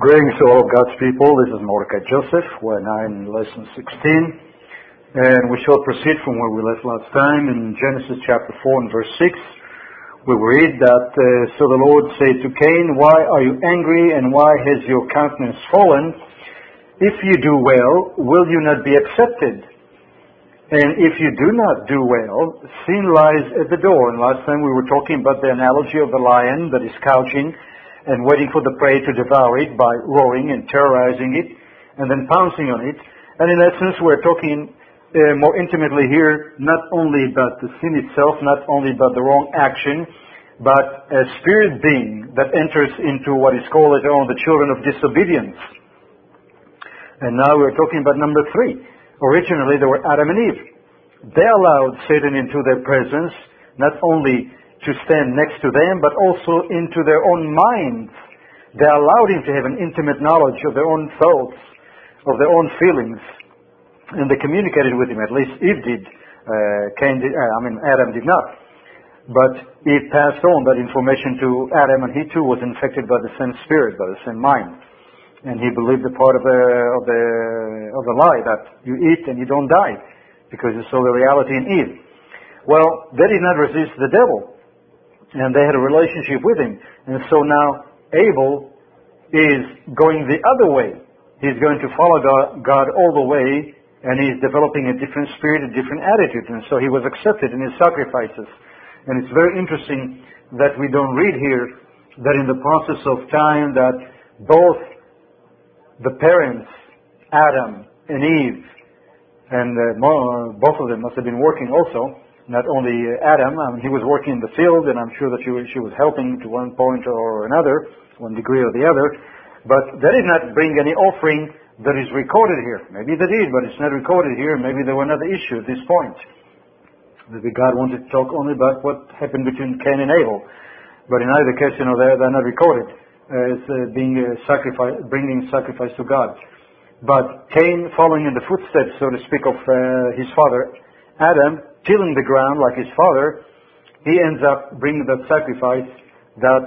Greetings to all of God's people. This is Mordecai Joseph. We're now in lesson 16. And we shall proceed from where we left last time in Genesis chapter 4 and verse 6. We read that, uh, So the Lord said to Cain, Why are you angry and why has your countenance fallen? If you do well, will you not be accepted? And if you do not do well, sin lies at the door. And last time we were talking about the analogy of the lion that is couching and waiting for the prey to devour it by roaring and terrorizing it and then pouncing on it. And in essence, we're talking uh, more intimately here not only about the sin itself, not only about the wrong action, but a spirit being that enters into what is called later on the children of disobedience. And now we're talking about number three. Originally, there were Adam and Eve. They allowed Satan into their presence, not only to stand next to them, but also into their own minds. They allowed him to have an intimate knowledge of their own thoughts, of their own feelings, and they communicated with him. At least Eve did. Uh, Cain did, uh, I mean, Adam did not. But Eve passed on that information to Adam, and he too was infected by the same spirit, by the same mind. And he believed the part of the of the of the lie that you eat and you don't die, because you saw the reality in Eve. Well, they did not resist the devil and they had a relationship with him. And so now Abel is going the other way. He's going to follow God, God all the way, and he's developing a different spirit, a different attitude. And so he was accepted in his sacrifices. And it's very interesting that we don't read here that in the process of time that both the parents, Adam and Eve, and uh, both of them must have been working also, not only Adam, I mean, he was working in the field, and I'm sure that she was, she was helping to one point or another, one degree or the other, but they did not bring any offering that is recorded here. Maybe they did, but it's not recorded here. Maybe there were another issue at this point. Maybe God wanted to talk only about what happened between Cain and Abel. But in either case, you know, they're, they're not recorded as uh, being uh, sacrifice, bringing sacrifice to God. But Cain, following in the footsteps, so to speak, of uh, his father, Adam, tilling the ground like his father, he ends up bringing that sacrifice that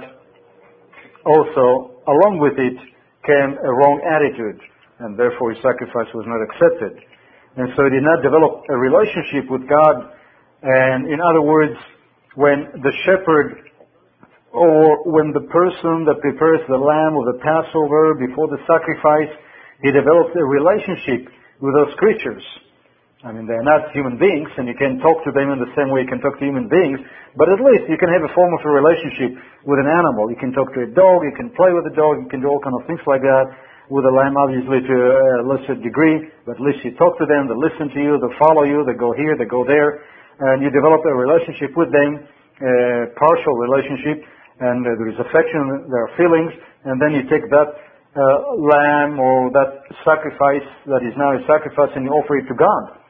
also, along with it, came a wrong attitude, and therefore his sacrifice was not accepted. And so he did not develop a relationship with God. And in other words, when the shepherd or when the person that prepares the lamb or the Passover before the sacrifice, he develops a relationship with those creatures. I mean, they're not human beings, and you can talk to them in the same way you can talk to human beings, but at least you can have a form of a relationship with an animal. You can talk to a dog, you can play with a dog, you can do all kinds of things like that. With a lamb, obviously, to a lesser degree, but at least you talk to them, they listen to you, they follow you, they go here, they go there, and you develop a relationship with them, a partial relationship, and uh, there is affection, there are feelings, and then you take that uh, lamb or that sacrifice that is now a sacrifice and you offer it to God.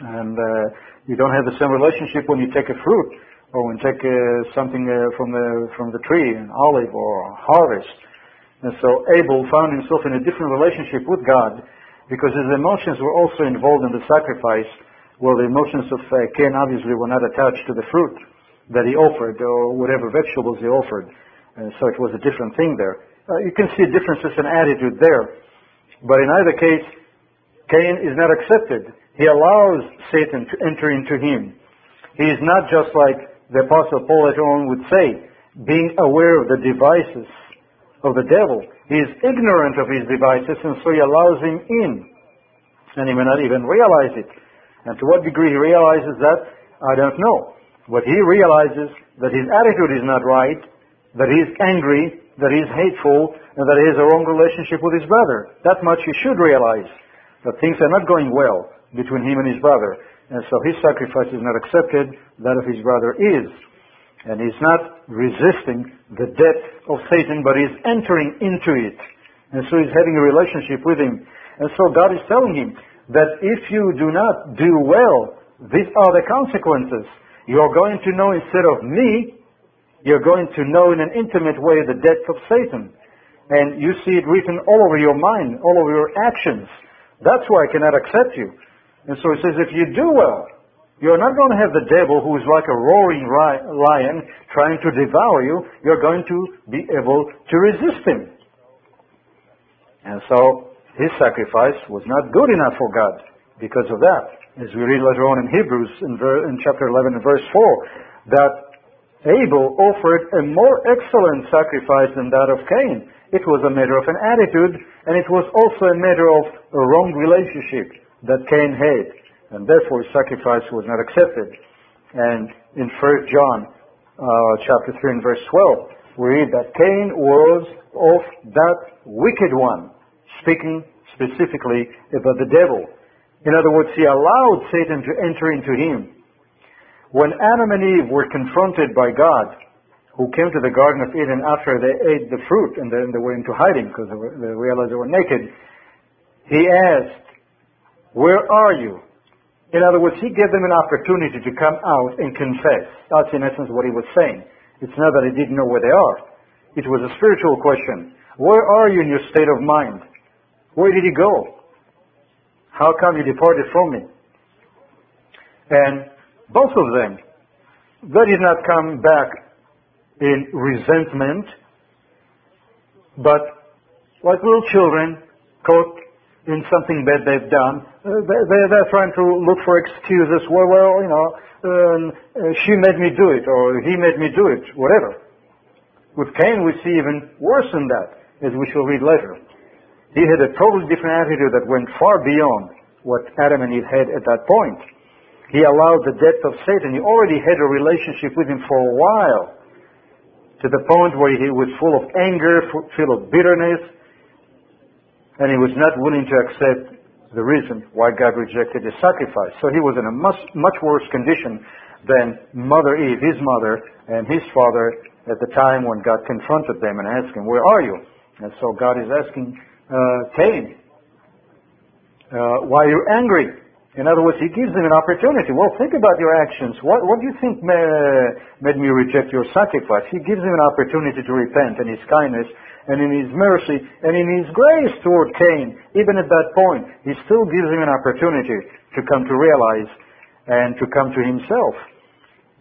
And uh, you don't have the same relationship when you take a fruit or when you take uh, something uh, from the from the tree, an olive or a harvest. And so Abel found himself in a different relationship with God because his emotions were also involved in the sacrifice. Well, the emotions of uh, Cain obviously were not attached to the fruit that he offered or whatever vegetables he offered. And so it was a different thing there. Uh, you can see differences in attitude there. But in either case, Cain is not accepted. He allows Satan to enter into him. He is not just like the Apostle Paul later on would say, being aware of the devices of the devil. He is ignorant of his devices, and so he allows him in. And he may not even realize it. And to what degree he realizes that, I don't know. But he realizes that his attitude is not right, that he is angry, that he is hateful, and that he has a wrong relationship with his brother. That much he should realize, that things are not going well between him and his brother. And so his sacrifice is not accepted, that of his brother is. And he's not resisting the depth of Satan, but he's entering into it. And so he's having a relationship with him. And so God is telling him that if you do not do well, these are the consequences. You're going to know instead of me, you're going to know in an intimate way the depth of Satan. And you see it written all over your mind, all over your actions. That's why I cannot accept you. And so he says, if you do well, you're not going to have the devil who is like a roaring lion trying to devour you. You're going to be able to resist him. And so his sacrifice was not good enough for God because of that. As we read later on in Hebrews in, ver- in chapter 11 and verse 4, that Abel offered a more excellent sacrifice than that of Cain. It was a matter of an attitude, and it was also a matter of a wrong relationship that Cain had, and therefore his sacrifice was not accepted. And in 1 John uh, chapter 3 and verse 12, we read that Cain was of that wicked one, speaking specifically about the devil. In other words, he allowed Satan to enter into him. When Adam and Eve were confronted by God, who came to the Garden of Eden after they ate the fruit and then they went into hiding because they, they realized they were naked, he asked, Where are you? In other words, he gave them an opportunity to come out and confess. That's in essence what he was saying. It's not that he didn't know where they are. It was a spiritual question. Where are you in your state of mind? Where did you go? How come you departed from me? And both of them, they did not come back in resentment, but like little children caught in something bad they've done, uh, they, they're trying to look for excuses. Well, well, you know, um, uh, she made me do it, or he made me do it, whatever. With Cain, we see even worse than that, as we shall read later. He had a totally different attitude that went far beyond what Adam and Eve had at that point. He allowed the depth of Satan. He already had a relationship with him for a while, to the point where he was full of anger, full of bitterness, and he was not willing to accept the reason why God rejected his sacrifice. So he was in a much, much worse condition than Mother Eve, his mother, and his father at the time when God confronted them and asked him, Where are you? And so God is asking uh, Cain, uh, Why are you angry? In other words, he gives them an opportunity. Well, think about your actions. What, what do you think made me reject your sacrifice? He gives them an opportunity to repent in his kindness and in his mercy and in his grace toward Cain. Even at that point, he still gives him an opportunity to come to realize and to come to himself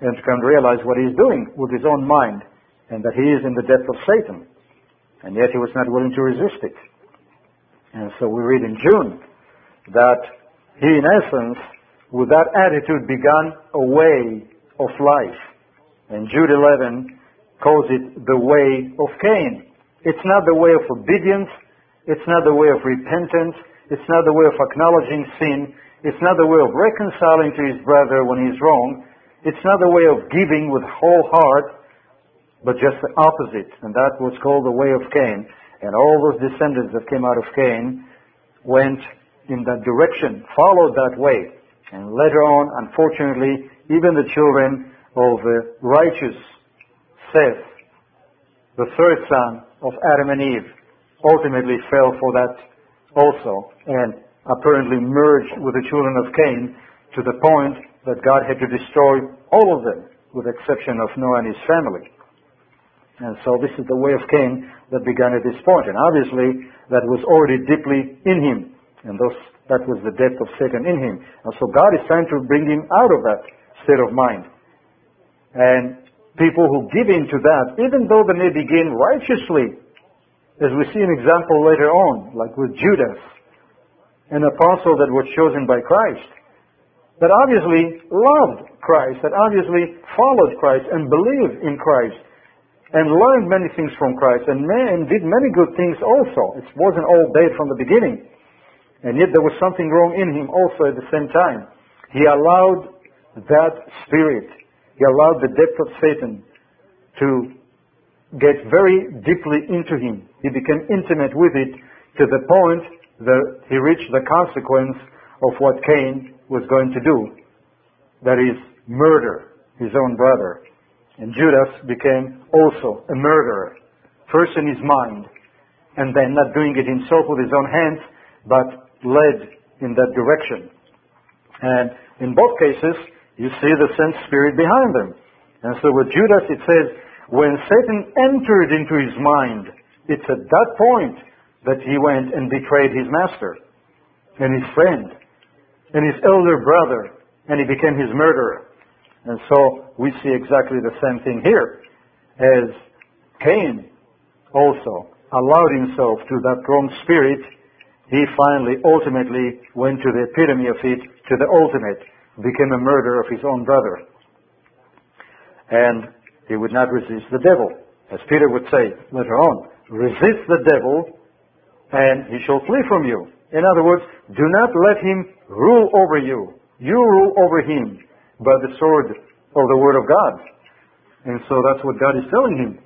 and to come to realize what he's doing with his own mind and that he is in the depth of Satan. And yet he was not willing to resist it. And so we read in Jude that he, in essence, with that attitude, began a way of life. And Jude 11 calls it the way of Cain. It's not the way of obedience. It's not the way of repentance. It's not the way of acknowledging sin. It's not the way of reconciling to his brother when he's wrong. It's not the way of giving with whole heart, but just the opposite. And that was called the way of Cain. And all those descendants that came out of Cain went in that direction, followed that way. And later on, unfortunately, even the children of the righteous Seth, the third son of Adam and Eve, ultimately fell for that also, and apparently merged with the children of Cain to the point that God had to destroy all of them, with the exception of Noah and his family. And so this is the way of Cain that began at this point. And obviously, that was already deeply in him. And thus, that was the depth of Satan in him. And so God is trying to bring him out of that state of mind. And people who give in to that, even though they may begin righteously, as we see an example later on, like with Judas, an apostle that was chosen by Christ, that obviously loved Christ, that obviously followed Christ and believed in Christ, and learned many things from Christ, and, and did many good things also. It wasn't all bad from the beginning. And yet there was something wrong in him also at the same time. He allowed that spirit, he allowed the depth of Satan to get very deeply into him. He became intimate with it to the point that he reached the consequence of what Cain was going to do. That is, murder his own brother. And Judas became also a murderer. First in his mind, and then not doing it himself with his own hands, but led in that direction. And in both cases, you see the same spirit behind them. And so with Judas, it says, when Satan entered into his mind, it's at that point that he went and betrayed his master and his friend and his elder brother, and he became his murderer. And so we see exactly the same thing here, as Cain also allowed himself to that wrong spirit, he finally, ultimately, went to the epitome of it, to the ultimate, became a murderer of his own brother. And he would not resist the devil. As Peter would say later on, resist the devil and he shall flee from you. In other words, do not let him rule over you. You rule over him by the sword of the Word of God. And so that's what God is telling him.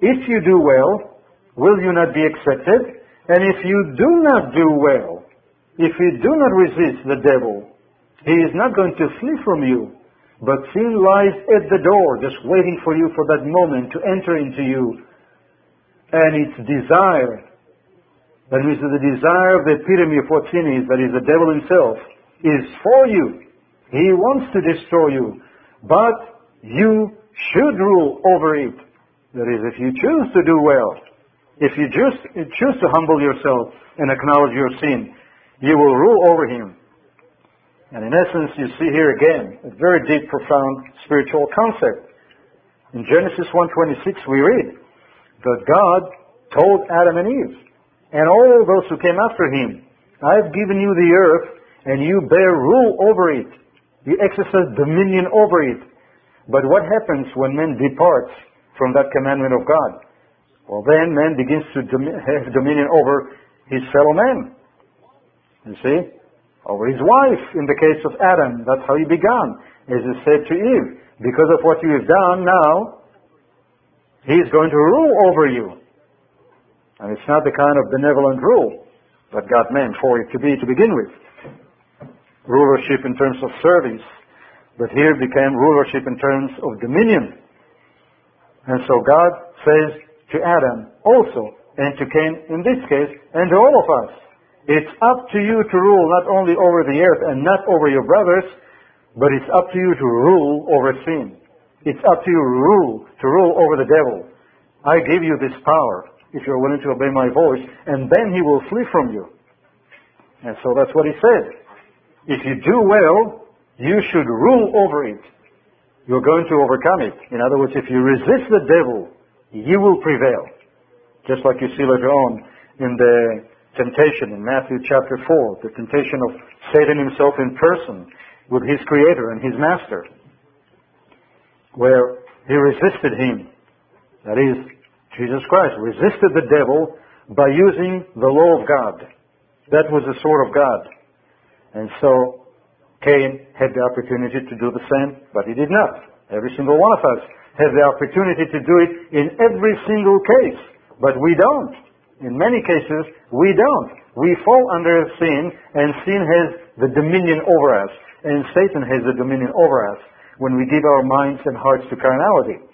If you do well, will you not be accepted? And if you do not do well, if you do not resist the devil, he is not going to flee from you. But sin lies at the door, just waiting for you for that moment to enter into you. And its desire, that is the desire of the epitome of what sin is, that is the devil himself, is for you. He wants to destroy you. But you should rule over it. That is, if you choose to do well, if you just choose to humble yourself and acknowledge your sin, you will rule over him. And in essence, you see here again a very deep, profound spiritual concept. In Genesis 1.26 we read that God told Adam and Eve and all those who came after him, I've given you the earth and you bear rule over it. You exercise dominion over it. But what happens when man departs from that commandment of God? Well, then man begins to have dominion over his fellow man. You see? Over his wife in the case of Adam. That's how he began. As he said to Eve, because of what you have done now, he is going to rule over you. And it's not the kind of benevolent rule that God meant for it to be to begin with. Rulership in terms of service. But here became rulership in terms of dominion. And so God says to Adam also, and to Cain in this case, and to all of us, it's up to you to rule not only over the earth and not over your brothers, but it's up to you to rule over sin. It's up to you to rule, to rule over the devil. I give you this power if you're willing to obey my voice, and then he will flee from you. And so that's what he said. If you do well, you should rule over it. You're going to overcome it. In other words, if you resist the devil, you will prevail. Just like you see later on in the temptation in Matthew chapter 4, the temptation of Satan himself in person with his creator and his master, where he resisted him. That is, Jesus Christ resisted the devil by using the law of God. That was the sword of God. And so Cain had the opportunity to do the same, but he did not. Every single one of us has the opportunity to do it in every single case, but we don't. In many cases, we don't. We fall under sin, and sin has the dominion over us, and Satan has the dominion over us when we give our minds and hearts to carnality,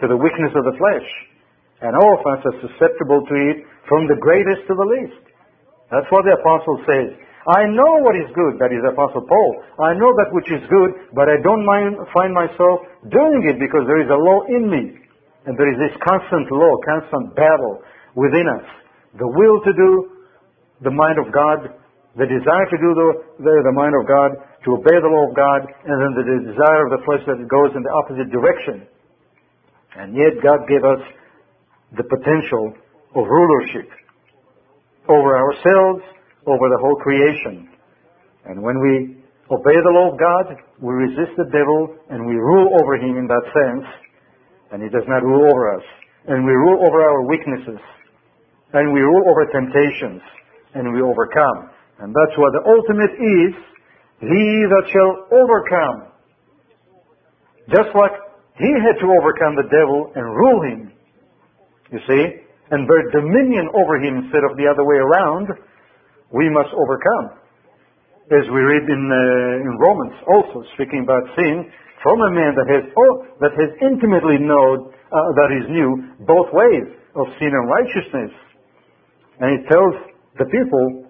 to the weakness of the flesh. And all of us are susceptible to it from the greatest to the least. That's what the apostle says. I know what is good, that is Apostle Paul. I know that which is good, but I don't mind, find myself doing it because there is a law in me. And there is this constant law, constant battle within us. The will to do the mind of God, the desire to do the, the, the mind of God, to obey the law of God, and then the desire of the flesh that goes in the opposite direction. And yet God gave us the potential of rulership over ourselves, over the whole creation. And when we obey the law of God, we resist the devil and we rule over him in that sense, and he does not rule over us. And we rule over our weaknesses and we rule over temptations, and we overcome. And that's what the ultimate is, he that shall overcome. Just like he had to overcome the devil and rule him, you see, and bear dominion over him instead of the other way around, we must overcome. As we read in, uh, in Romans also, speaking about sin, from a man that has, oh, that has intimately known, uh, that is new, both ways of sin and righteousness. And he tells the people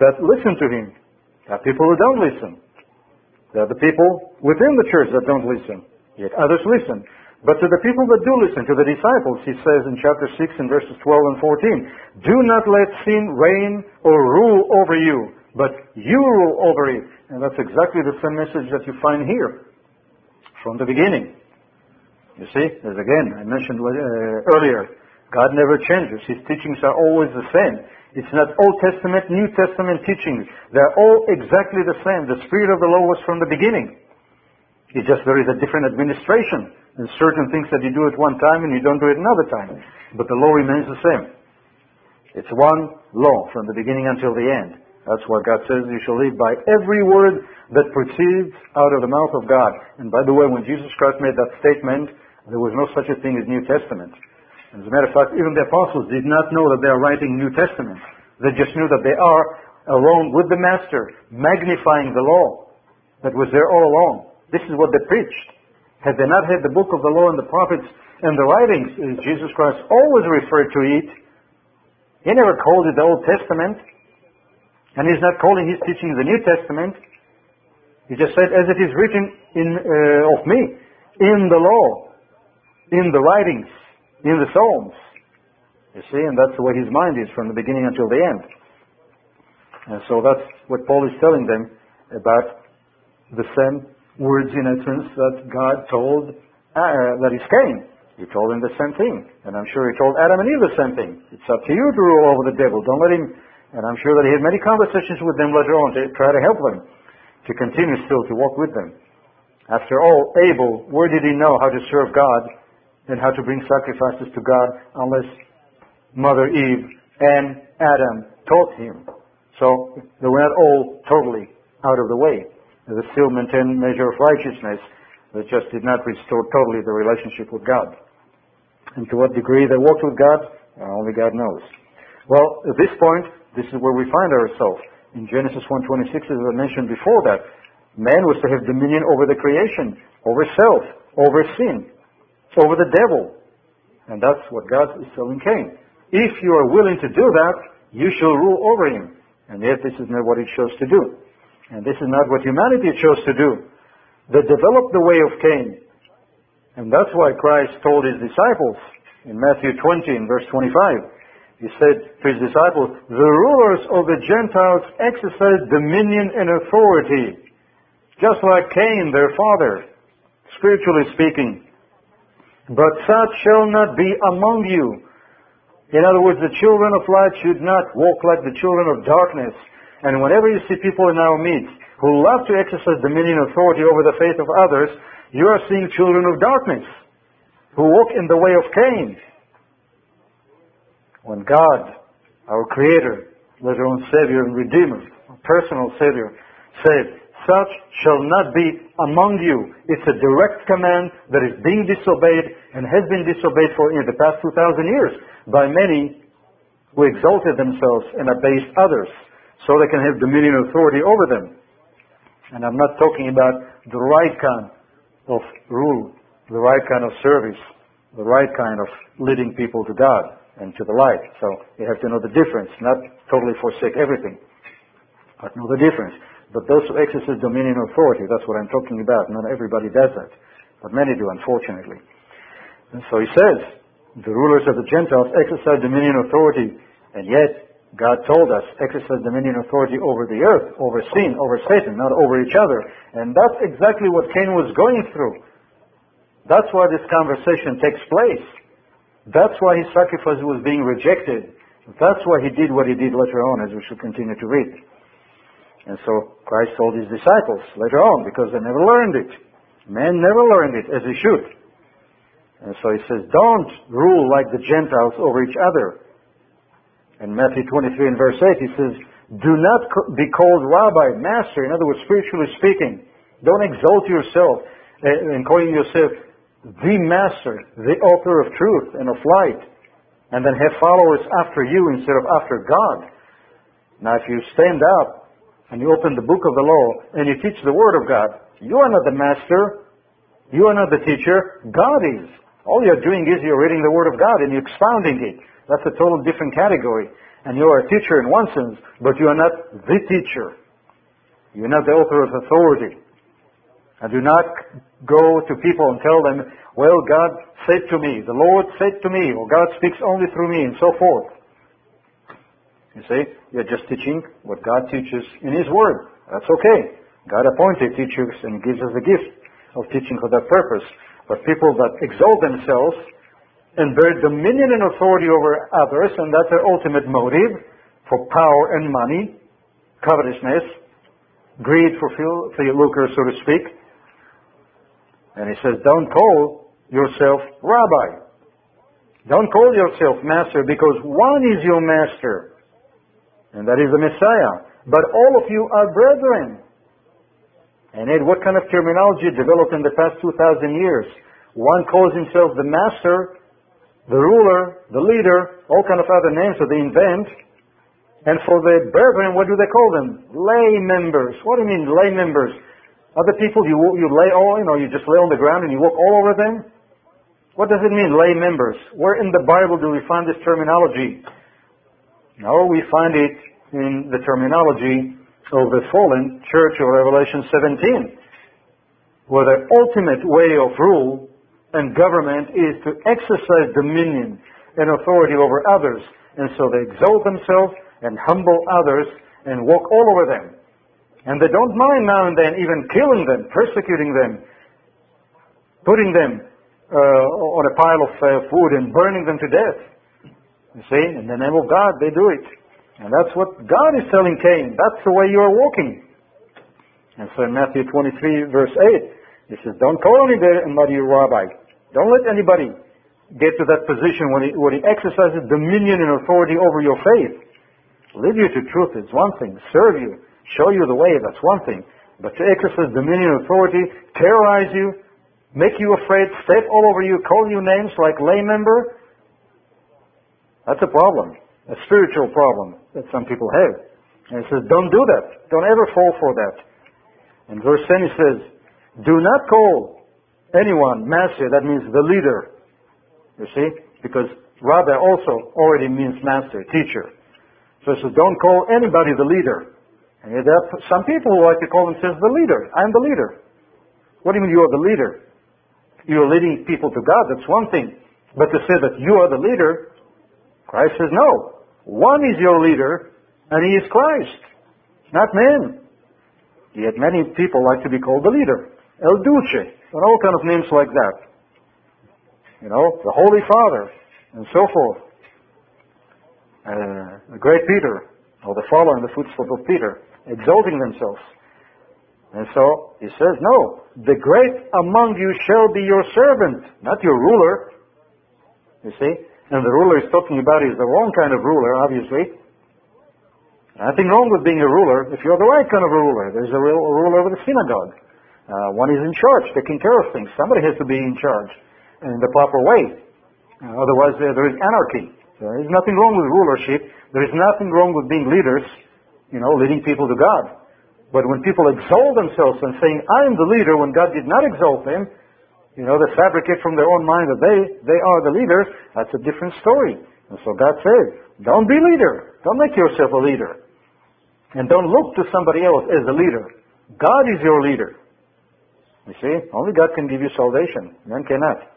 that listen to him. There are people who don't listen. There are the people within the church that don't listen. Yet others listen. But to the people that do listen, to the disciples, he says in chapter 6 and verses 12 and 14, Do not let sin reign or rule over you, but you rule over it. And that's exactly the same message that you find here from the beginning. You see, as again I mentioned uh, earlier, God never changes. His teachings are always the same. It's not Old Testament, New Testament teachings. They're all exactly the same. The spirit of the law was from the beginning. It's just there is a different administration. And certain things that you do at one time and you don't do it another time. But the law remains the same. It's one law from the beginning until the end. That's what God says you shall live by every word that proceeds out of the mouth of God. And by the way, when Jesus Christ made that statement, there was no such a thing as New Testament. As a matter of fact, even the apostles did not know that they are writing New Testament. They just knew that they are alone with the Master, magnifying the law that was there all along. This is what they preached. Had they not had the book of the law and the prophets and the writings, Jesus Christ always referred to it. He never called it the Old Testament. And he's not calling his teaching the New Testament. He just said, as it is written in, uh, of me, in the law, in the writings in the Psalms. You see, and that's the way his mind is from the beginning until the end. And so that's what Paul is telling them about the same words in essence that God told uh, that is Cain. He told him the same thing. And I'm sure he told Adam and Eve the same thing. It's up to you to rule over the devil. Don't let him. And I'm sure that he had many conversations with them later on to try to help them, to continue still to walk with them. After all, Abel, where did he know how to serve God and how to bring sacrifices to God unless Mother Eve and Adam taught him. So they were not all totally out of the way. They still maintained measure of righteousness that just did not restore totally the relationship with God. And to what degree they walked with God, only God knows. Well, at this point, this is where we find ourselves. In Genesis 1.26, as I mentioned before that, man was to have dominion over the creation, over self, over sin over the devil. And that's what God is telling Cain. If you are willing to do that, you shall rule over him. And yet this is not what he chose to do. And this is not what humanity chose to do. They developed the way of Cain. And that's why Christ told his disciples in Matthew 20 in verse 25, he said to his disciples, the rulers of the Gentiles exercise dominion and authority, just like Cain, their father, spiritually speaking. But such shall not be among you. In other words, the children of light should not walk like the children of darkness. And whenever you see people in our midst who love to exercise dominion authority over the faith of others, you are seeing children of darkness who walk in the way of Cain. When God, our Creator, let our own Savior and Redeemer, personal Savior, said, such shall not be among you. It's a direct command that is being disobeyed and has been disobeyed for the past 2,000 years by many who exalted themselves and abased others so they can have dominion and authority over them. And I'm not talking about the right kind of rule, the right kind of service, the right kind of leading people to God and to the light. So you have to know the difference, not totally forsake everything, but know the difference. But those who exercise dominion authority, that's what I'm talking about. Not everybody does that. But many do, unfortunately. And so he says, the rulers of the Gentiles exercise dominion authority, and yet God told us, exercise dominion authority over the earth, over sin, over Satan, not over each other. And that's exactly what Cain was going through. That's why this conversation takes place. That's why his sacrifice was being rejected. That's why he did what he did later on, as we shall continue to read. And so Christ told his disciples later on, because they never learned it. Men never learned it as they should. And so he says, don't rule like the Gentiles over each other. In Matthew 23 and verse 8, he says, do not be called rabbi, master, in other words, spiritually speaking. Don't exalt yourself eh, in calling yourself the master, the author of truth and of light, and then have followers after you instead of after God. Now, if you stand up and you open the book of the law and you teach the word of God, you are not the master. You are not the teacher. God is. All you're doing is you're reading the word of God and you're expounding it. That's a total different category. And you are a teacher in one sense, but you are not the teacher. You're not the author of authority. And do not go to people and tell them, well, God said to me, the Lord said to me, or God speaks only through me, and so forth. You see, you're just teaching what God teaches in His Word. That's okay. God appointed teachers and gives us the gift of teaching for that purpose. But people that exalt themselves and bear dominion and authority over others, and that's their ultimate motive for power and money, covetousness, greed for lucre, so to speak. And he says, don't call yourself rabbi. Don't call yourself master because one is your master, and that is the Messiah. But all of you are brethren. And Ed, what kind of terminology developed in the past 2,000 years? One calls himself the master, the ruler, the leader, all kind of other names that they invent. And for the brethren, what do they call them? Lay members. What do you mean, lay members? Other people you you lay all, you know, you just lay on the ground and you walk all over them? What does it mean, lay members? Where in the Bible do we find this terminology? No, we find it in the terminology of the fallen church of Revelation 17, where the ultimate way of rule and government is to exercise dominion and authority over others. And so they exalt themselves and humble others and walk all over them. And they don't mind now and then even killing them, persecuting them, putting them uh, on a pile of uh, food and burning them to death. You see, in the name of God, they do it. And that's what God is telling Cain. That's the way you are walking. And so in Matthew 23, verse 8, he says, Don't call anybody a rabbi. Don't let anybody get to that position when he, when he exercises dominion and authority over your faith. Lead you to truth is one thing. Serve you. Show you the way, that's one thing. But to exercise dominion and authority, terrorize you, make you afraid, step all over you, call you names like lay member, that's a problem. A spiritual problem that some people have. And he says, don't do that. Don't ever fall for that. In verse 10 he says, do not call anyone master, that means the leader. You see? Because rabbi also already means master, teacher. So he says, don't call anybody the leader. And there are some people who like to call themselves the leader. I'm the leader. What do you mean you are the leader? You are leading people to God, that's one thing. But to say that you are the leader, Christ says no. One is your leader, and he is Christ, not men. Yet many people like to be called the leader. El Duce, and all kind of names like that. You know, the Holy Father, and so forth. Uh, the great Peter, or the follower in the footsteps of Peter, exalting themselves. And so he says, no, the great among you shall be your servant, not your ruler. You see? And the ruler he's talking about is the wrong kind of ruler, obviously. Nothing wrong with being a ruler if you're the right kind of ruler. There's a, real, ruler over the synagogue. Uh, one is in charge, taking care of things. Somebody has to be in charge in the proper way. Uh, otherwise, uh, there is anarchy. There is nothing wrong with rulership. There is nothing wrong with being leaders, you know, leading people to God. But when people exalt themselves and saying, I am the leader, when God did not exalt them, you know, they fabricate from their own mind that they, they are the leaders, that's a different story. And so God says, don't be leader. Don't make yourself a leader. And don't look to somebody else as a leader. God is your leader. You see, only God can give you salvation. Man cannot.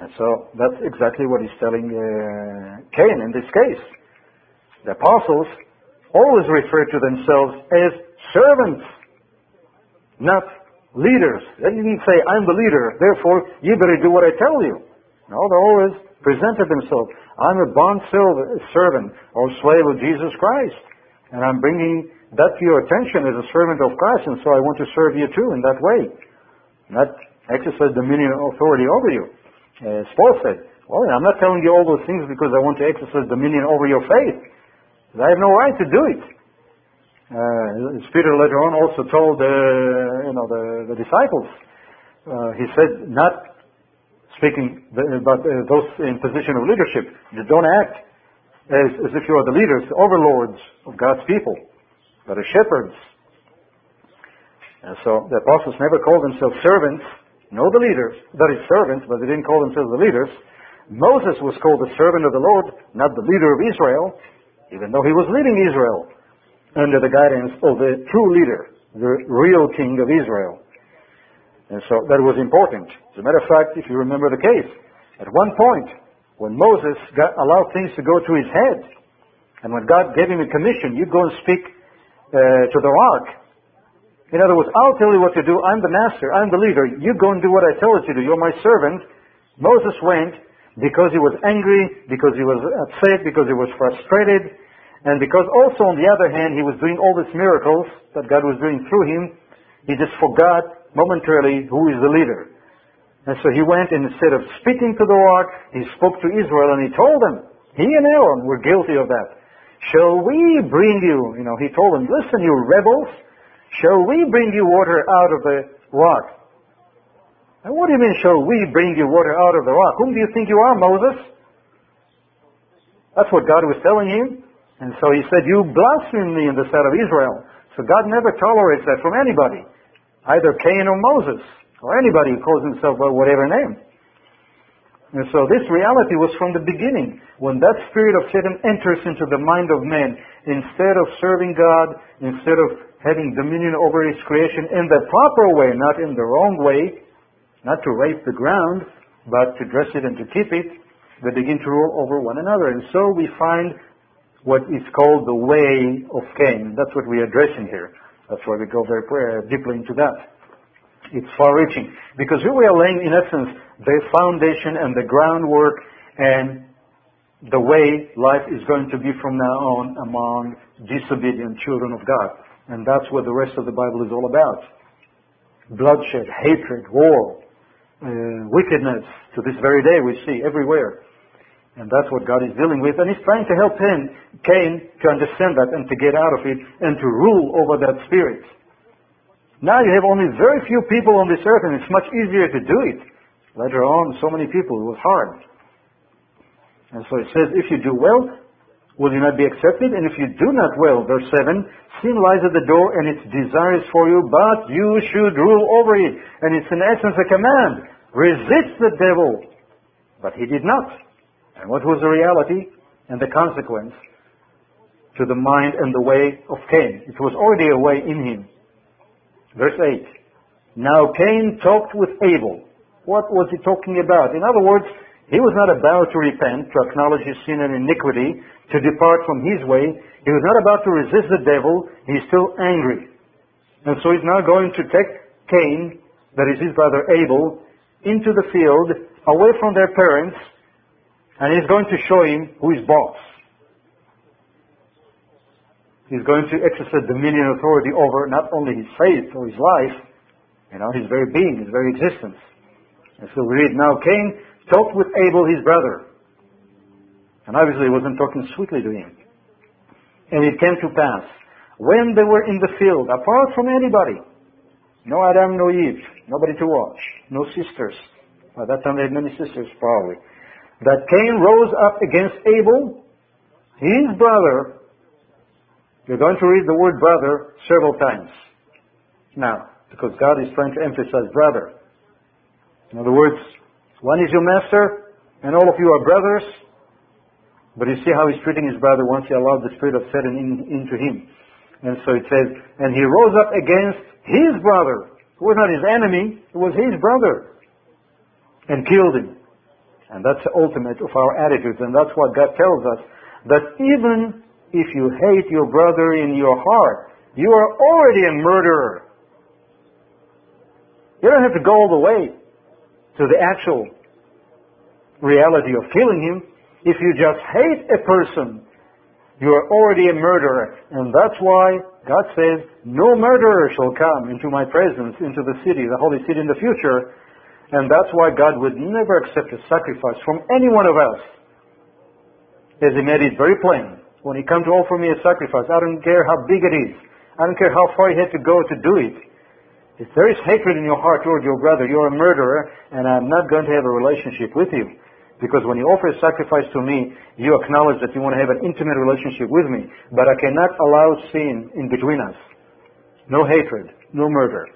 And so that's exactly what he's telling uh, Cain in this case. The apostles always refer to themselves as servants, not leaders. They didn't say, I'm the leader, therefore you better do what I tell you. No, they always presented themselves. I'm a bond servant or slave of Jesus Christ. And I'm bringing that to your attention as a servant of Christ, and so I want to serve you too in that way. Not exercise dominion authority over you. As Paul said, well, I'm not telling you all those things because I want to exercise dominion over your faith. I have no right to do it. Uh, Peter later on also told uh, you know the, the disciples. Uh, he said, not speaking about uh, those in position of leadership, you don't act as, as if you are the leaders, the overlords of God's people but as shepherds. And so the apostles never called themselves servants, no the leaders, that is servants, but they didn't call themselves the leaders. Moses was called the servant of the Lord, not the leader of Israel, even though he was leading Israel under the guidance of the true leader, the real king of Israel. And so that was important. As a matter of fact, if you remember the case, at one point, when Moses got, allowed things to go to his head, and when God gave him a commission, you go and speak uh, to the rock. In other words, I'll tell you what to do. I'm the master. I'm the leader. You go and do what I tell you to do. You're my servant. Moses went because he was angry, because he was upset, because he was frustrated, and because also on the other hand he was doing all these miracles that God was doing through him, he just forgot momentarily who is the leader. And so he went and instead of speaking to the rock, he spoke to Israel and he told them, he and Aaron were guilty of that. Shall we bring you, you know, he told them, listen you rebels, shall we bring you water out of the rock? And what do you mean, shall we bring you water out of the rock? Whom do you think you are, Moses? That's what God was telling him. And so he said, you blaspheme me in the sight of Israel. So God never tolerates that from anybody, either Cain or Moses or anybody who calls himself by whatever name. And so this reality was from the beginning. When that spirit of Satan enters into the mind of man, instead of serving God, instead of having dominion over his creation in the proper way, not in the wrong way, not to rape the ground, but to dress it and to keep it, they begin to rule over one another. And so we find what is called the way of Cain. That's what we're addressing here. That's why we go very deeply into that. It's far-reaching. Because here we are laying, in essence, the foundation and the groundwork and the way life is going to be from now on among disobedient children of God. And that's what the rest of the Bible is all about. Bloodshed, hatred, war, uh, wickedness. To this very day we see everywhere. And that's what God is dealing with. And He's trying to help him, Cain, to understand that and to get out of it and to rule over that spirit. Now you have only very few people on this earth and it's much easier to do it. Later on, so many people, it was hard. And so it says, if you do well, will you not be accepted? And if you do not well, verse 7, sin lies at the door and its desires for you, but you should rule over it. And it's in essence a command. Resist the devil. But he did not. And what was the reality and the consequence to the mind and the way of Cain? It was already a way in him. Verse 8. Now Cain talked with Abel. What was he talking about? In other words, he was not about to repent, to acknowledge his sin and iniquity, to depart from his way. He was not about to resist the devil. He's still angry. And so he's now going to take Cain, that is his brother Abel, into the field, away from their parents, and he's going to show him who is boss. He's going to exercise dominion authority over not only his faith or his life, you know, his very being, his very existence. And so we read, now Cain talked with Abel, his brother. And obviously he wasn't talking sweetly to him. And it came to pass, when they were in the field, apart from anybody, no Adam, no Eve, nobody to watch, no sisters. By that time they had many sisters probably. That Cain rose up against Abel, his brother, you're going to read the word brother several times. Now, because God is trying to emphasize brother. In other words, one is your master, and all of you are brothers. But you see how he's treating his brother once he allowed the spirit of Satan in, into him. And so it says, and he rose up against his brother. It was not his enemy, it was his brother. And killed him. And that's the ultimate of our attitudes. And that's what God tells us. That even if you hate your brother in your heart, you are already a murderer. You don't have to go all the way to the actual reality of killing him. If you just hate a person, you are already a murderer. And that's why God says, no murderer shall come into my presence, into the city, the holy city in the future. And that's why God would never accept a sacrifice from any one of us. As he made it very plain when he come to offer me a sacrifice, I don't care how big it is. I don't care how far he had to go to do it. If there is hatred in your heart toward your brother, you're a murderer, and I'm not going to have a relationship with you. Because when you offer a sacrifice to me, you acknowledge that you want to have an intimate relationship with me. But I cannot allow sin in between us. No hatred, no murder.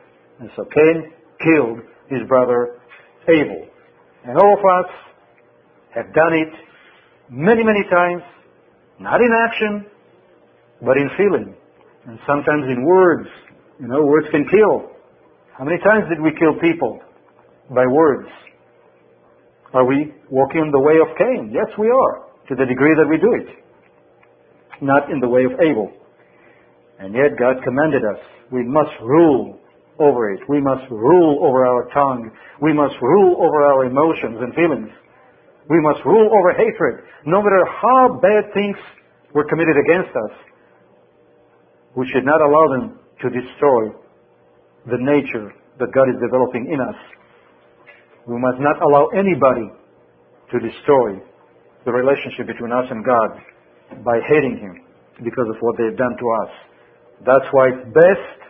And so Cain killed his brother Abel. And all of us have done it many, many times not in action, but in feeling. And sometimes in words. You know, words can kill. How many times did we kill people? By words. Are we walking in the way of Cain? Yes, we are, to the degree that we do it. Not in the way of Abel. And yet God commanded us, we must rule over it. We must rule over our tongue. We must rule over our emotions and feelings. We must rule over hatred. No matter how bad things were committed against us, we should not allow them to destroy the nature that God is developing in us. We must not allow anybody to destroy the relationship between us and God by hating Him because of what they've done to us. That's why it's best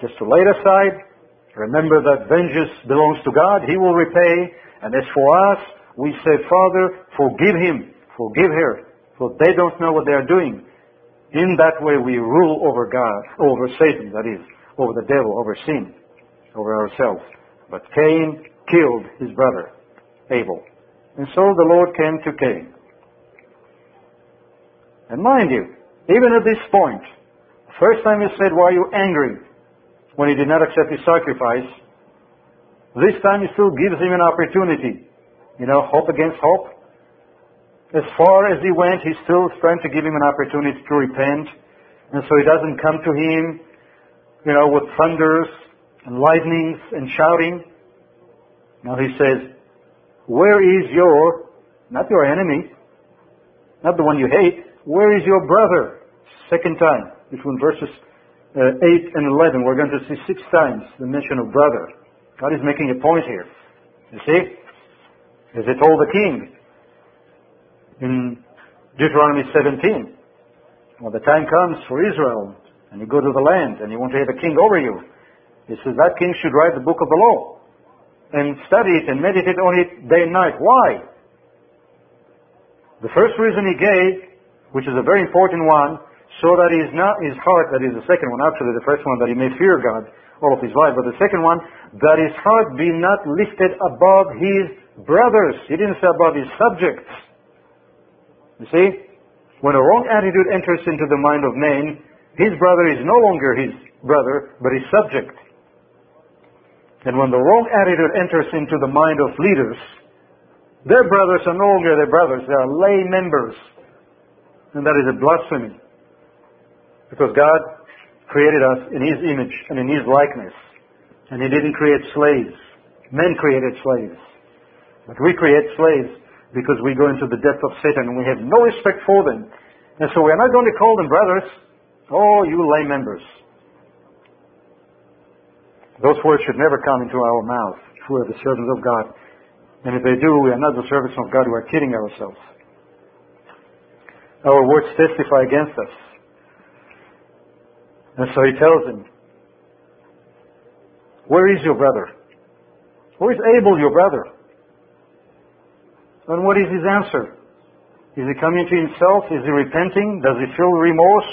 just to lay it aside, remember that vengeance belongs to God, He will repay, and as for us, we say, Father, forgive him, forgive her, for they don't know what they are doing. In that way we rule over God, over Satan, that is, over the devil, over sin, over ourselves. But Cain killed his brother, Abel. And so the Lord came to Cain. And mind you, even at this point, first time he said, why are you angry? When he did not accept his sacrifice, this time he still gives him an opportunity. You know, hope against hope. As far as he went, he's still trying to give him an opportunity to repent. And so he doesn't come to him, you know, with thunders and lightnings and shouting. Now he says, where is your, not your enemy, not the one you hate, where is your brother? Second time, between verses Uh, 8 and 11, we're going to see six times the mention of brother. God is making a point here. You see? As he told the king in Deuteronomy 17, when the time comes for Israel, and you go to the land, and you want to have a king over you, he says that king should write the book of the law and study it and meditate on it day and night. Why? The first reason he gave, which is a very important one, so that his, not, his heart, that is the second one, actually the first one, that he may fear God all of his life, but the second one, that his heart be not lifted above his brothers. He didn't say above his subjects. You see? When a wrong attitude enters into the mind of man, his brother is no longer his brother, but his subject. And when the wrong attitude enters into the mind of leaders, their brothers are no longer their brothers, they are lay members. And that is a blasphemy. Because God created us in His image and in His likeness. And He didn't create slaves. Men created slaves. But we create slaves because we go into the depth of Satan and we have no respect for them. And so we are not going to call them brothers. Oh, you lay members. Those words should never come into our mouth if we are the servants of God. And if they do, we are not the servants of God, we are kidding ourselves. Our words testify against us. And so he tells him, Where is your brother? Where is Abel, your brother? And what is his answer? Is he coming to himself? Is he repenting? Does he feel remorse?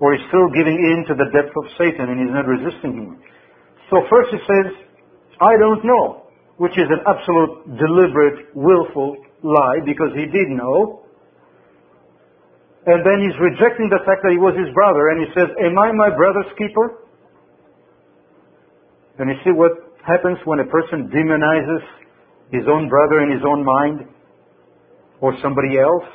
Or is he still giving in to the depth of Satan and he's not resisting him? So first he says, I don't know, which is an absolute deliberate, willful lie because he did know. And then he's rejecting the fact that he was his brother and he says, am I my brother's keeper? And you see what happens when a person demonizes his own brother in his own mind or somebody else?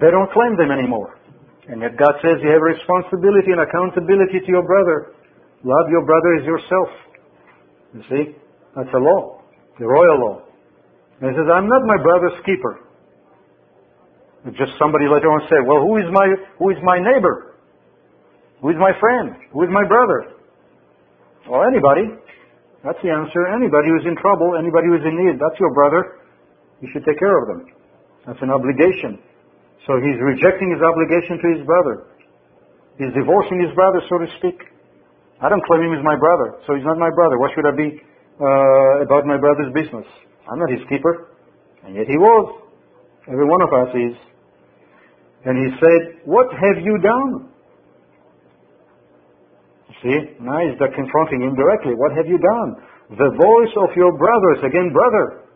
They don't claim them anymore. And yet God says you have responsibility and accountability to your brother. Love your brother as yourself. You see? That's a law. The royal law. And he says, I'm not my brother's keeper. Just somebody later on said, well, who is my, who is my neighbor? Who is my friend? Who is my brother? Well, anybody. That's the answer. Anybody who's in trouble, anybody who's in need, that's your brother. You should take care of them. That's an obligation. So he's rejecting his obligation to his brother. He's divorcing his brother, so to speak. I don't claim him as my brother, so he's not my brother. What should I be uh, about my brother's business? I'm not his keeper. And yet he was. Every one of us is. And he said, What have you done? See, now he's confronting him directly. What have you done? The voice of your brothers, again, brother.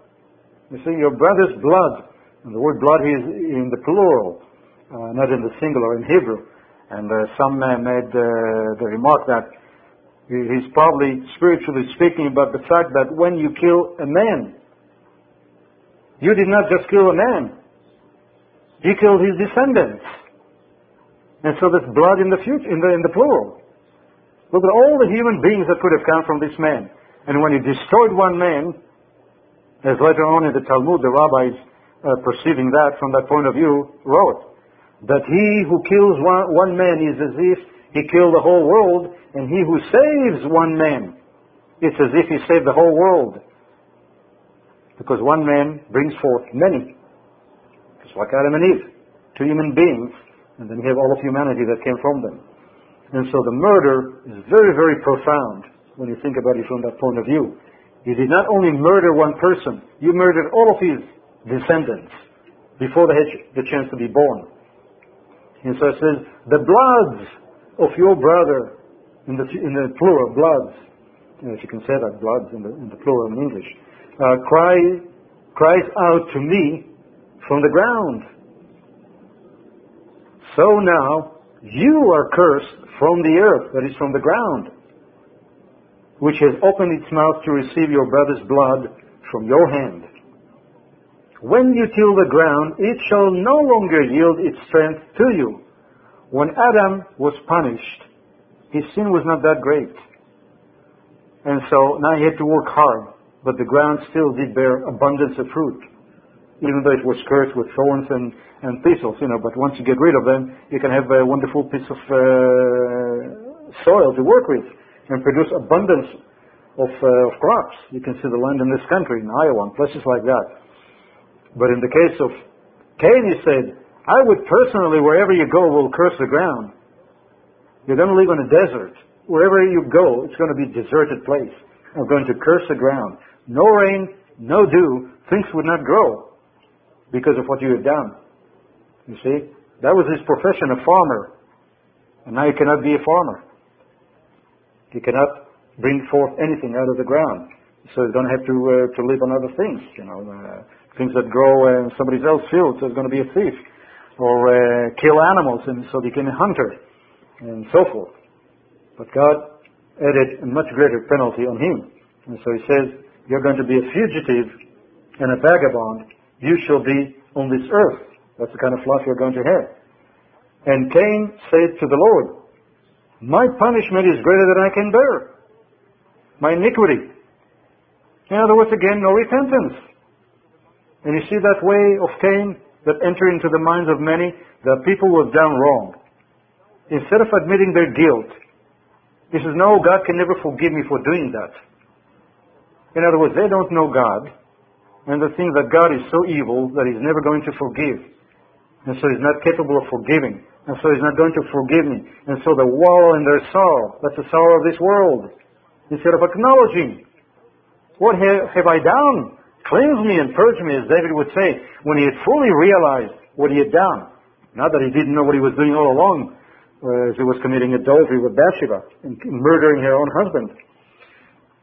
You see, your brother's blood. And the word blood is in the plural, uh, not in the singular in Hebrew. And uh, some uh, made the remark that He's probably spiritually speaking about the fact that when you kill a man, you did not just kill a man. You killed his descendants. And so there's blood in the future, in the, in the plural. Look at all the human beings that could have come from this man. And when he destroyed one man, As later on in the Talmud, the rabbis, uh, perceiving that from that point of view, wrote that he who kills one, one man is as if he killed the whole world, and he who saves one man, it's as if he saved the whole world. Because one man brings forth many. Like Adam and Eve, two human beings, and then you have all of humanity that came from them. And so the murder is very, very profound when you think about it from that point of view. You did not only murder one person, you murdered all of his descendants before they had the chance to be born. And so it says, the bloods of your brother, in the, in the plural, bloods, if you can say that, bloods in the, in the plural in English, uh, cry, cries out to me from the ground. So now, you are cursed from the earth, that is from the ground, which has opened its mouth to receive your brother's blood from your hand. When you till the ground, it shall no longer yield its strength to you. When Adam was punished, his sin was not that great. And so now he had to work hard, but the ground still did bear abundance of fruit. Even though it was cursed with thorns and, and thistles, you know, but once you get rid of them, you can have a wonderful piece of uh, soil to work with and produce abundance of, uh, of crops. You can see the land in this country, in Iowa, and places like that. But in the case of Cain, he said, I would personally, wherever you go, will curse the ground. You're going to live in a desert. Wherever you go, it's going to be a deserted place. I'm going to curse the ground. No rain, no dew, things would not grow because of what you have done. You see? That was his profession, a farmer. And now he cannot be a farmer. He cannot bring forth anything out of the ground. So he's to have to, uh, to live on other things, you know. Uh, things that grow in somebody else's field, so he's going to be a thief. Or uh, kill animals, and so became a hunter, and so forth. But God added a much greater penalty on him. And so he says, you're going to be a fugitive and a vagabond. You shall be on this earth. That's the kind of life you're going to have. And Cain said to the Lord, My punishment is greater than I can bear. My iniquity. In other words, again, no repentance. And you see that way of Cain that enter into the minds of many, that people have done wrong. Instead of admitting their guilt, he says, no, God can never forgive me for doing that. In other words, they don't know God, and they think that God is so evil that he's never going to forgive. And so he's not capable of forgiving. And so he's not going to forgive me. And so they wallow in their sorrow. That's the sorrow of this world. Instead of acknowledging, what have I done? Cleanse me and purge me, as David would say, when he had fully realized what he had done. Not that he didn't know what he was doing all along, uh, as he was committing adultery with Bathsheba and murdering her own husband.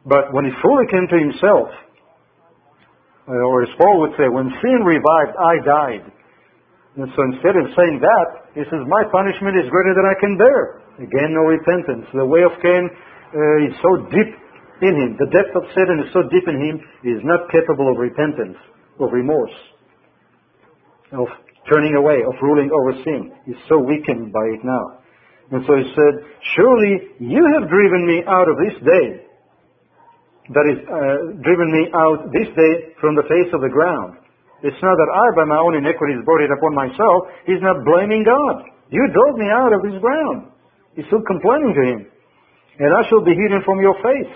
But when he fully came to himself, or as Paul would say, when sin revived, I died. And so instead of saying that, he says, my punishment is greater than I can bear. Again, no repentance. The way of Cain uh, is so deep in him. The depth of Satan is so deep in him, he is not capable of repentance, of remorse, of turning away, of ruling over sin. He's so weakened by it now. And so he said, Surely you have driven me out of this day. That is, uh, driven me out this day from the face of the ground. It's not that I, by my own iniquities, brought it upon myself. He's not blaming God. You drove me out of this ground. He's still complaining to him. And I shall be hidden from your face.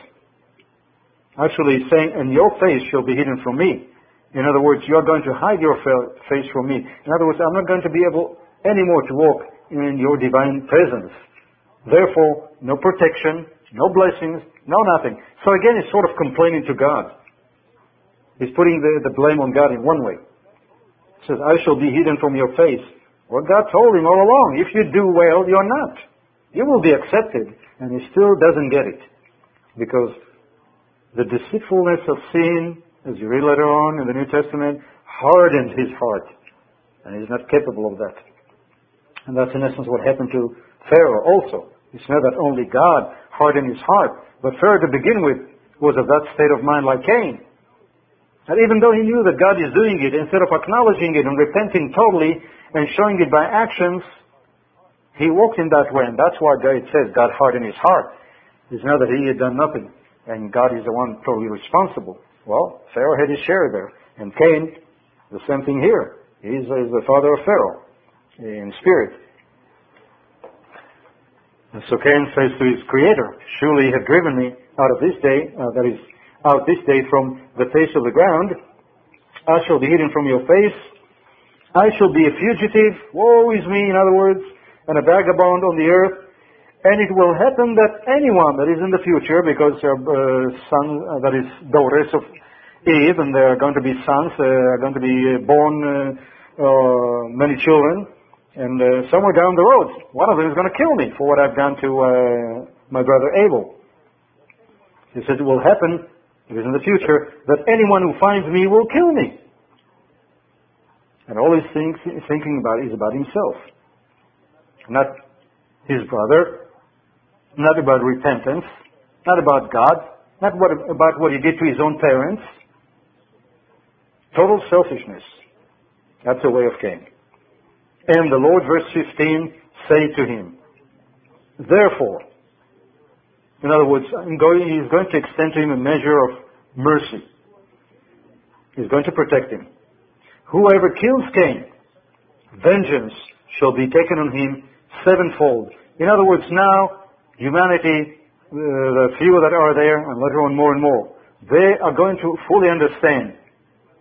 Actually he's saying, and your face shall be hidden from me. In other words, you're going to hide your face from me. In other words, I'm not going to be able anymore to walk in your divine presence. Therefore, no protection, no blessings, no nothing. So again, he's sort of complaining to God. He's putting the, the blame on God in one way. He says, I shall be hidden from your face. Well, God told him all along, if you do well, you're not. You will be accepted. And he still doesn't get it. Because the deceitfulness of sin, as you read later on in the New Testament, hardened his heart. And he's not capable of that. And that's in essence what happened to Pharaoh also. It's not that only God hardened his heart, but Pharaoh to begin with was of that state of mind like Cain. And even though he knew that God is doing it, instead of acknowledging it and repenting totally and showing it by actions, he walked in that way. And that's why it says God hardened his heart. It's not that he had done nothing and God is the one totally responsible. Well, Pharaoh had his share there. And Cain, the same thing here. He's, he's the father of Pharaoh in spirit. And so Cain says to his creator, Surely you have driven me out of this day, uh, that is, out this day from the face of the ground. I shall be hidden from your face. I shall be a fugitive. Woe is me, in other words, and a vagabond on the earth. And it will happen that anyone that is in the future, because uh, son, uh, that is daughters of Eve, and there are going to be sons, there are going to be born uh, uh, many children, and uh, somewhere down the road, one of them is going to kill me for what I've done to uh, my brother Abel. He said it will happen, it is in the future, that anyone who finds me will kill me. And all he's think, thinking about is about himself. Not his brother, not about repentance, not about God, not what, about what he did to his own parents. Total selfishness. That's the way of Cain. And the Lord, verse 15, say to him, Therefore, in other words, going, he's going to extend to him a measure of mercy. He's going to protect him. Whoever kills Cain, vengeance shall be taken on him sevenfold. In other words, now, humanity, uh, the few that are there, and later on more and more, they are going to fully understand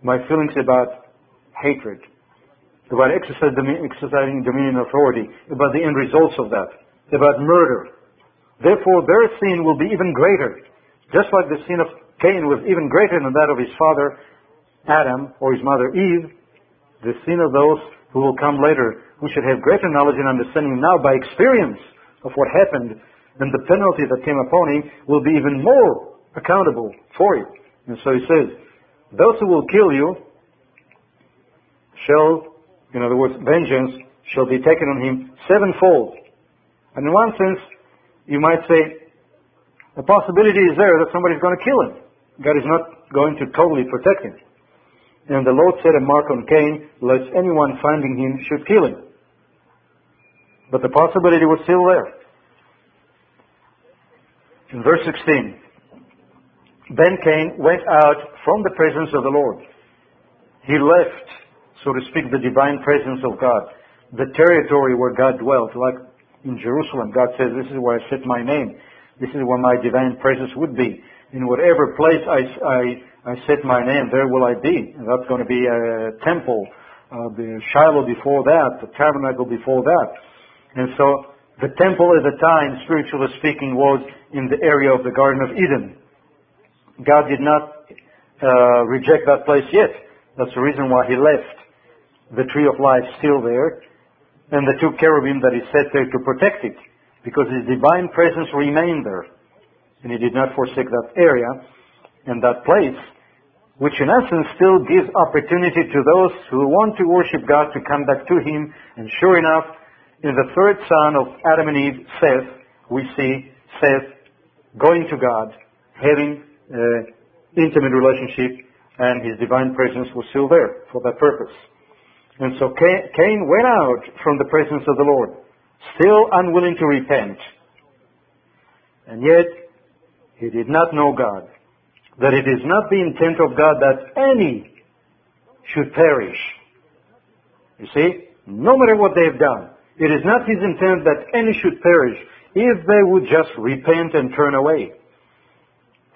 my feelings about hatred, about exercising dominion and authority, about the end results of that, about murder. Therefore, their sin will be even greater. Just like the sin of Cain was even greater than that of his father Adam or his mother Eve, the sin of those who will come later, who should have greater knowledge and understanding now by experience of what happened, and the penalty that came upon him will be even more accountable for it. And so he says, those who will kill you shall in other words, vengeance shall be taken on him sevenfold. And in one sense, you might say, the possibility is there that somebody's going to kill him. God is not going to totally protect him. And the Lord set a mark on Cain, lest anyone finding him should kill him. But the possibility was still there. In verse 16, then Cain went out from the presence of the Lord. He left so to speak, the divine presence of God, the territory where God dwelt, like in Jerusalem. God says, this is where I set my name. This is where my divine presence would be. In whatever place I, I, I set my name, there will I be. That's going to be a temple, uh, the Shiloh before that, the tabernacle before that. And so the temple at the time, spiritually speaking, was in the area of the Garden of Eden. God did not uh, reject that place yet. That's the reason why he left the tree of life still there, and the two cherubim that is set there to protect it, because his divine presence remained there. And he did not forsake that area and that place, which in essence still gives opportunity to those who want to worship God to come back to him. And sure enough, in the third son of Adam and Eve, Seth, we see Seth going to God, having an intimate relationship, and his divine presence was still there for that purpose. And so Cain went out from the presence of the Lord, still unwilling to repent. And yet, he did not know God. That it is not the intent of God that any should perish. You see? No matter what they've done. It is not his intent that any should perish if they would just repent and turn away.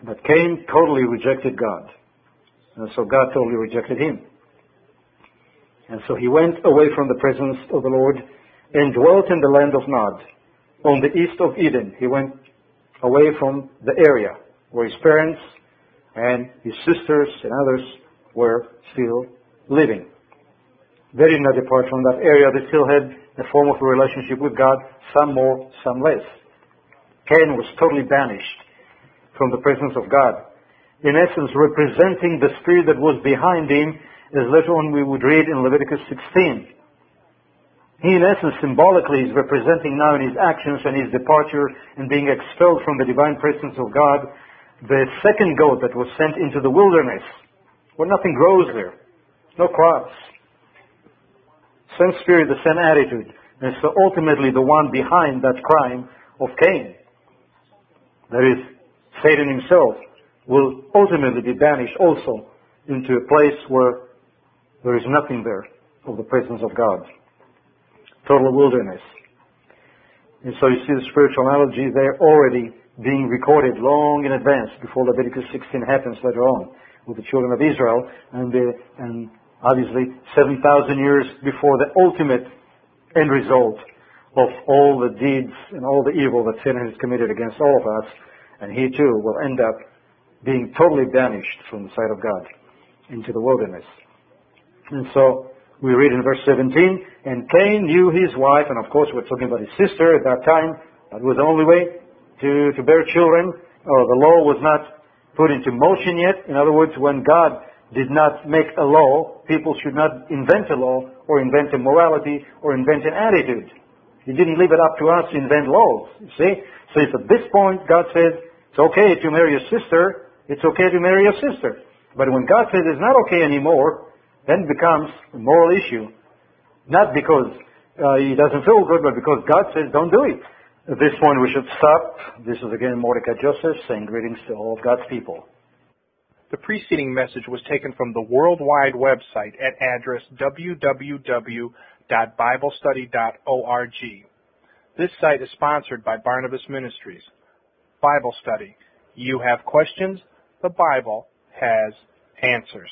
But Cain totally rejected God. And so God totally rejected him. And so he went away from the presence of the Lord and dwelt in the land of Nod, on the east of Eden. He went away from the area where his parents and his sisters and others were still living. They did not depart from that area. They still had a form of a relationship with God, some more, some less. Cain was totally banished from the presence of God. In essence, representing the spirit that was behind him as later on we would read in Leviticus 16. He in essence symbolically is representing now in his actions and his departure and being expelled from the divine presence of God the second goat that was sent into the wilderness where nothing grows there. No crops. Same spirit, the same attitude. And so ultimately the one behind that crime of Cain. That is, Satan himself will ultimately be banished also into a place where there is nothing there of the presence of God. Total wilderness. And so you see the spiritual analogy there already being recorded long in advance before Leviticus 16 happens later on with the children of Israel and, the, and obviously 7,000 years before the ultimate end result of all the deeds and all the evil that sin has committed against all of us. And he too will end up being totally banished from the sight of God into the wilderness. And so we read in verse 17, and Cain knew his wife, and of course we're talking about his sister at that time. That was the only way to, to bear children. Oh, the law was not put into motion yet. In other words, when God did not make a law, people should not invent a law or invent a morality or invent an attitude. He didn't leave it up to us to invent laws, you see? So if at this point God says, it's okay to marry your sister, it's okay to marry your sister. But when God says it's not okay anymore, then becomes a moral issue. Not because uh, he doesn't feel good, but because God says don't do it. At this point we should stop. This is again Mordecai Joseph saying greetings to all of God's people. The preceding message was taken from the worldwide website at address www.biblestudy.org. This site is sponsored by Barnabas Ministries. Bible study. You have questions, the Bible has answers.